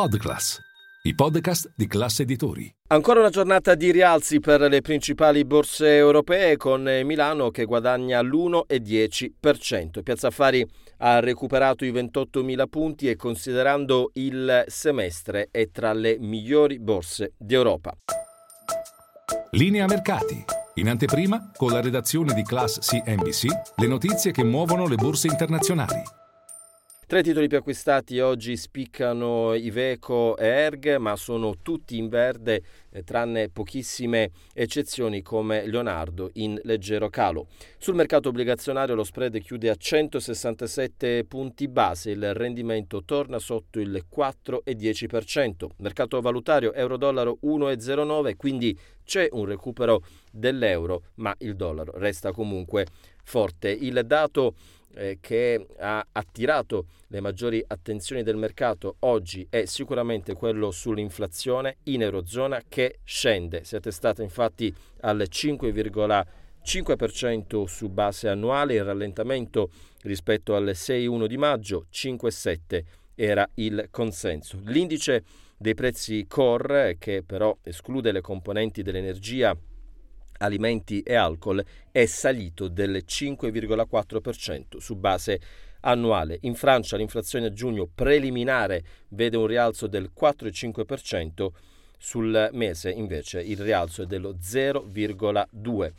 Podclass, i podcast di classe editori. Ancora una giornata di rialzi per le principali borse europee con Milano che guadagna l'1,10%. Piazza Affari ha recuperato i 28.000 punti e considerando il semestre è tra le migliori borse d'Europa. Linea mercati. In anteprima, con la redazione di Class CNBC, le notizie che muovono le borse internazionali. Tre titoli più acquistati oggi spiccano Iveco e Erg, ma sono tutti in verde, eh, tranne pochissime eccezioni come Leonardo in leggero calo. Sul mercato obbligazionario lo spread chiude a 167 punti base, il rendimento torna sotto il 4,10%. Mercato valutario euro-dollaro 1,09, quindi c'è un recupero dell'euro, ma il dollaro resta comunque forte. Il dato eh, che ha attirato le maggiori attenzioni del mercato oggi è sicuramente quello sull'inflazione in Eurozona che scende. Si è testata infatti al 5,5% su base annuale, il rallentamento rispetto al 6,1 di maggio, 5,7 era il consenso. L'indice dei prezzi core, che però esclude le componenti dell'energia alimenti e alcol è salito del 5,4% su base annuale. In Francia l'inflazione a giugno preliminare vede un rialzo del 4,5%, sul mese invece il rialzo è dello 0,2%.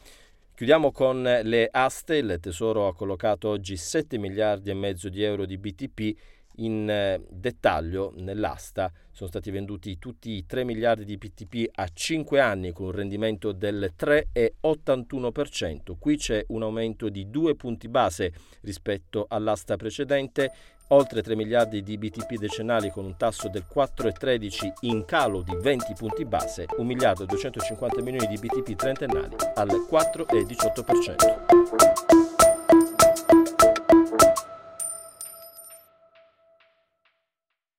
Chiudiamo con le aste, il Tesoro ha collocato oggi 7 miliardi e mezzo di euro di BTP in eh, dettaglio nell'asta sono stati venduti tutti i 3 miliardi di PTP a 5 anni con un rendimento del 3,81%. Qui c'è un aumento di 2 punti base rispetto all'asta precedente, oltre 3 miliardi di BTP decennali con un tasso del 4,13 in calo di 20 punti base, 1 miliardo e 250 milioni di BTP trentennali al 4,18%.